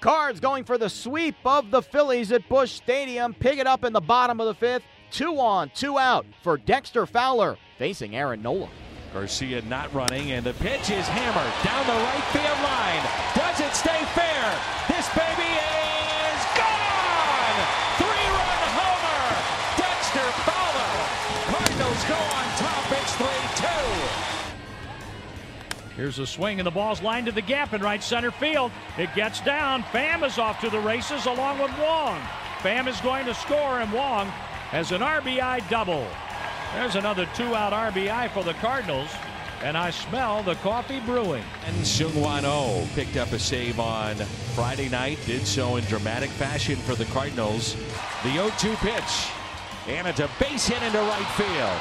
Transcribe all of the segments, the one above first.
Cards going for the sweep of the Phillies at Busch Stadium. Pick it up in the bottom of the fifth. Two on, two out for Dexter Fowler facing Aaron Nola. Garcia not running, and the pitch is hammered down the right field line. Does it stay fair? Here's a swing, and the ball's lined to the gap in right center field. It gets down. Pham is off to the races along with Wong. Pham is going to score, and Wong has an RBI double. There's another two-out RBI for the Cardinals, and I smell the coffee brewing. And Seung-Hwan Oh picked up a save on Friday night, did so in dramatic fashion for the Cardinals. The 0-2 pitch, and it's a base hit into right field.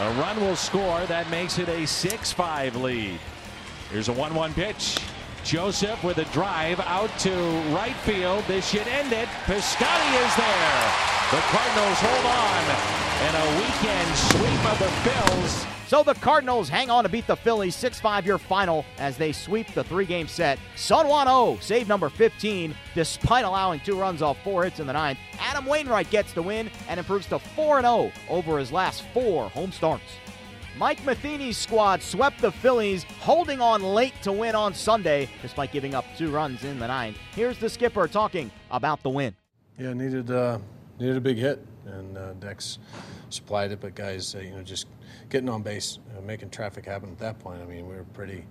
A run will score. That makes it a 6-5 lead. Here's a 1-1 pitch. Joseph with a drive out to right field. This should end it. Piscotty is there. The Cardinals hold on. And a weekend sweep of the Phils. So the Cardinals hang on to beat the Phillies 6-5 year final as they sweep the three-game set. Seung-Hwan Oh, save number 15, despite allowing two runs off four hits in the ninth. Adam Wainwright gets the win and improves to 4-0 over his last four home starts. Mike Matheny's squad swept the Phillies, holding on late to win on Sunday, despite giving up two runs in the ninth. Here's the skipper talking about the win. Yeah, needed uh, needed a big hit, and uh, Dex supplied it. But guys, uh, you know, just getting on base, uh, making traffic happen at that point. I mean, we were pretty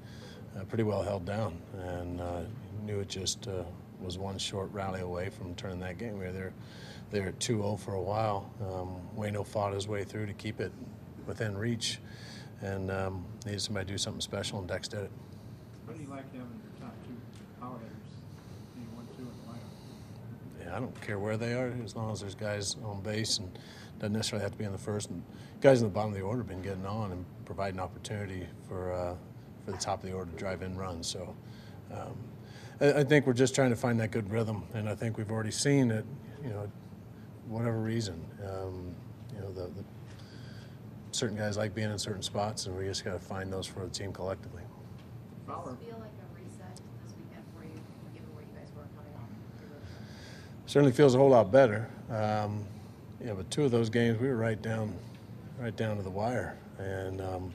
uh, pretty well held down, and uh, knew it just was one short rally away from turning that game. We were there. They were 2-0 for a while. Um, Wayno fought his way through to keep it within reach, and um, needed somebody to do something special, and Dex did it. What do you like having your top two power hitters, being one, two, in lineup? Yeah, I don't care where they are, as long as there's guys on base, and doesn't necessarily have to be in the first. And guys in the bottom of the order have been getting on and providing opportunity for uh, for the top of the order to drive in runs. So. Um, I, I think we're just trying to find that good rhythm, and I think we've already seen it. You know, whatever reason, um, you know, the, the certain guys like being in certain spots, and we just got to find those for the team collectively. Feel like a reset this weekend for you, given where you guys were coming off? Certainly feels a whole lot better. Um, yeah, but two of those games we were right down, right down to the wire, and um,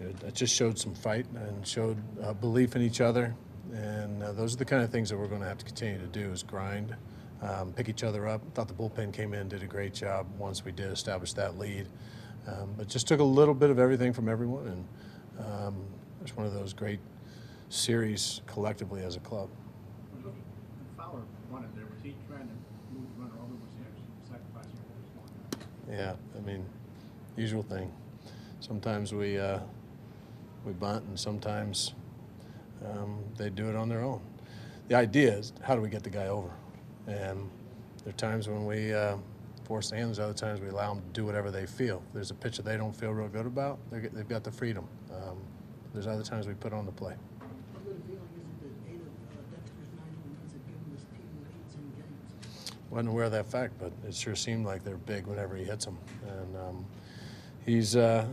it, just showed some fight and showed uh, belief in each other. And uh, those are the kind of things that we're going to have to continue to do: is grind, um, pick each other up. Thought the bullpen came in, did a great job once we did establish that lead. Um, but just took a little bit of everything from everyone, and um, it's one of those great series collectively as a club. Was? Was was? Yeah, I mean, usual thing. Sometimes we uh, we bunt, and sometimes um, they do it on their own. The idea is how do we get the guy over? And there are times when we uh, force the hands. Other times we allow them to do whatever they feel. If there's a pitch that they don't feel real good about, they've got the freedom. Um, there's other times we put on the play. How good a feeling is it that eight of uh, Dexter's nine home runs have given this team leads in games? Wasn't aware of that fact, but it sure seemed like they're big whenever he hits them. And um, he's uh,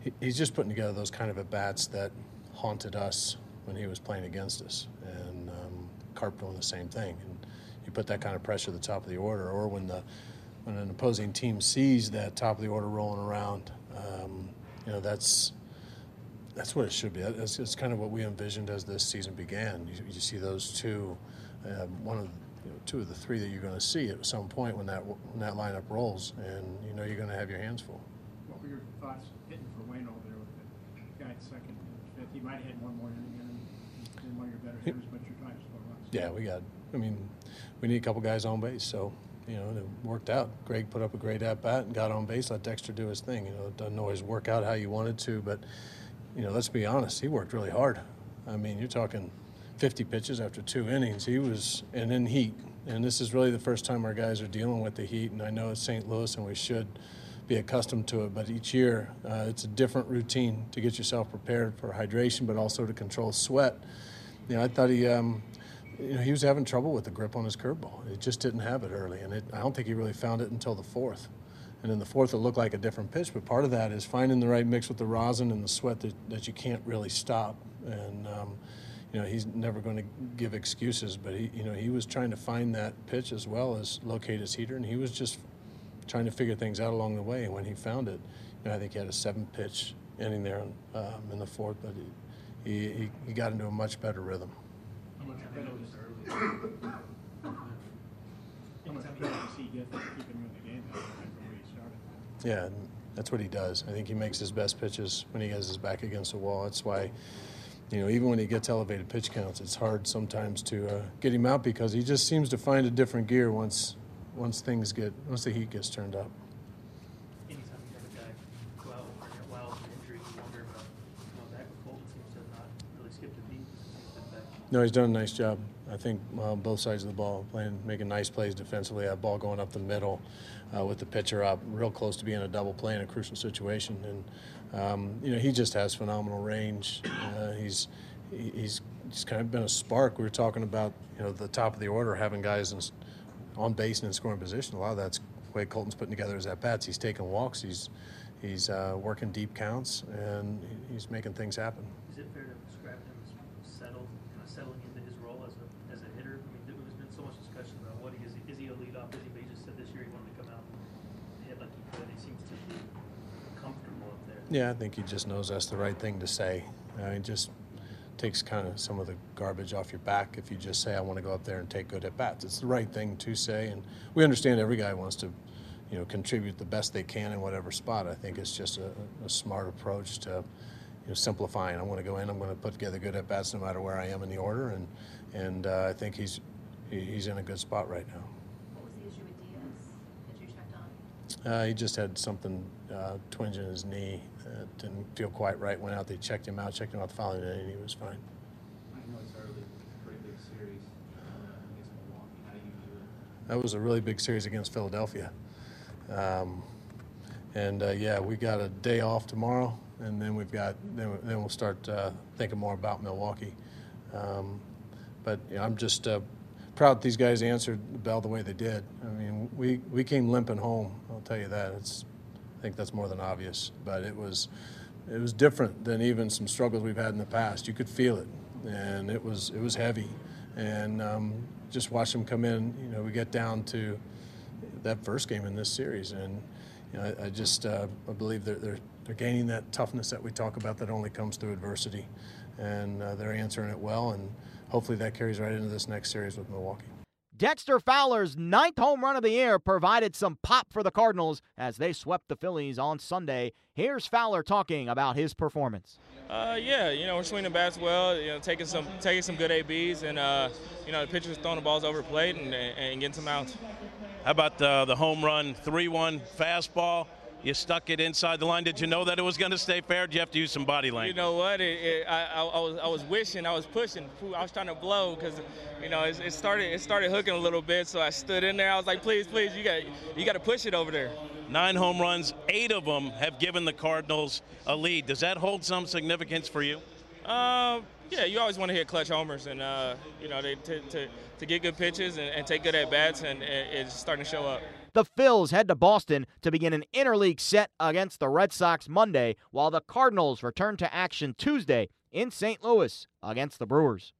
he, he's just putting together those kind of at bats that haunted us when he was playing against us. And um, Carp doing the same thing. And you put that kind of pressure at the top of the order, or when the when an opposing team sees that top of the order rolling around, um, you know that's that's what it should be. That's, that's, kind of what we envisioned as this season began. You, you see those two, uh, one of you know, two of the three that you're going to see at some point when that when that lineup rolls, and you know you're going to have your hands full. What were your thoughts hitting for Wayne Wayno there with the guy at second and fifth? He might have had one more inning in, in one of your better hitters, but you're trying score runs. Yeah, we got. I mean, we need a couple guys on base, so you know, it worked out. Greg put up a great at bat and got on base. Let Dexter do his thing. You know, it doesn't always work out how you wanted to, but you know, let's be honest, he worked really hard. I mean, you're talking 50 pitches after two innings. He was, and in heat. And this is really the first time our guys are dealing with the heat. And I know it's St. Louis, and we should be accustomed to it. But each year, uh, it's a different routine to get yourself prepared for hydration, but also to control sweat. You know, I thought he. Um, you know, he was having trouble with the grip on his curveball. He just didn't have it early, and it, I don't think he really found it until the fourth. And in the fourth, it looked like a different pitch, but part of that is finding the right mix with the rosin and the sweat that, that you can't really stop. And, um, you know, he's never going to give excuses, but he, you know, he was trying to find that pitch as well as locate his heater, and he was just trying to figure things out along the way. And when he found it, you know, I think he had a seven pitch inning there um, in the fourth, but he, he, he got into a much better rhythm. How much credit does how much credit does he get for keeping him in the game though, where he started? Yeah, that's what he does. I think he makes his best pitches when he has his back against the wall. That's why, you know, even when he gets elevated pitch counts, it's hard sometimes to uh, get him out because he just seems to find a different gear once once things get once the heat gets turned up. anytime you have a guy go out or get wild with an injury, you wonder about going back with Kolten seems to have not really skipped a beat since he's been back. No, he's done a nice job. I think uh, both sides of the ball playing, making nice plays defensively. That ball going up the middle uh, with the pitcher up, real close to being a double play in a crucial situation. And um, you know, he just has phenomenal range. Uh, he's he's he's kind of been a spark. We were talking about you know the top of the order having guys in, on base and in scoring position. A lot of that's the way Kolten's putting together his at bats. He's taking walks. He's he's uh, working deep counts and he's making things happen. Is it fair to describe him as settled, kind of settling into his role as a, as a hitter? I mean, there- there's been so much discussion about what a leadoff? But he just said this year he wanted to come out and hit like he could. He seems to be comfortable up there. Yeah, I think he just knows that's the right thing to say. Uh, it just takes kind of some of the garbage off your back if you just say, "I want to go up there and take good at bats." It's the right thing to say, and we understand every guy wants to, you know, contribute the best they can in whatever spot. I think it's just a, a smart approach to, you know, simplifying. I want to go in. I'm going to put together good at bats no matter where I am in the order, and and uh, I think he's he's in a good spot right now. What was the issue with Diaz that you checked on? Uh, he just had something uh, twinge in his knee. Uh, didn't feel quite right. Went out. They checked him out. Checked him out the following day, and he was fine. I know it's early, pretty big series uh, against Milwaukee. How do you view it? That was a really big series against Philadelphia. Um, and uh, yeah, we got a day off tomorrow, and then we've got then, then we'll start uh, thinking more about Milwaukee. Um, but you know, I'm just uh, proud these guys answered the bell the way they did. I mean, we, we came limping home. I'll tell you that. It's I think that's more than obvious. But it was it was different than even some struggles we've had in the past. You could feel it, and it was it was heavy. And um, just watch them come in. You know, we get down to that first game in this series, and you know, I, I just uh, I believe they're, they're they're gaining that toughness that we talk about that only comes through adversity, and uh, they're answering it well, and hopefully that carries right into this next series with Milwaukee. Dexter Fowler's ninth home run of the year provided some pop for the Cardinals as they swept the Phillies on Sunday. Here's Fowler talking about his performance. Uh, yeah, you know we're swinging the bats well, you know taking some taking some good ABs, and uh, you know the pitchers throwing the balls over the plate and, and getting some outs. How about uh, the home run, 3 1 fastball? You stuck it inside the line. Did you know that it was going to stay fair? Did you have to use some body language? You know what? It, it, I, I, I was I was wishing I was pushing. I was trying to blow because you know it, it started it started hooking a little bit. So I stood in there. I was like, please, please, you got you got to push it over there. Nine home runs, eight of them have given the Cardinals a lead. Does that hold some significance for you? Uh, yeah, you always want to hit clutch homers, and uh, you know they, to, to to get good pitches and, and take good at bats, and it, it's starting to show up. The Phils head to Boston to begin an interleague set against the Red Sox Monday, while the Cardinals return to action Tuesday in St. Louis against the Brewers.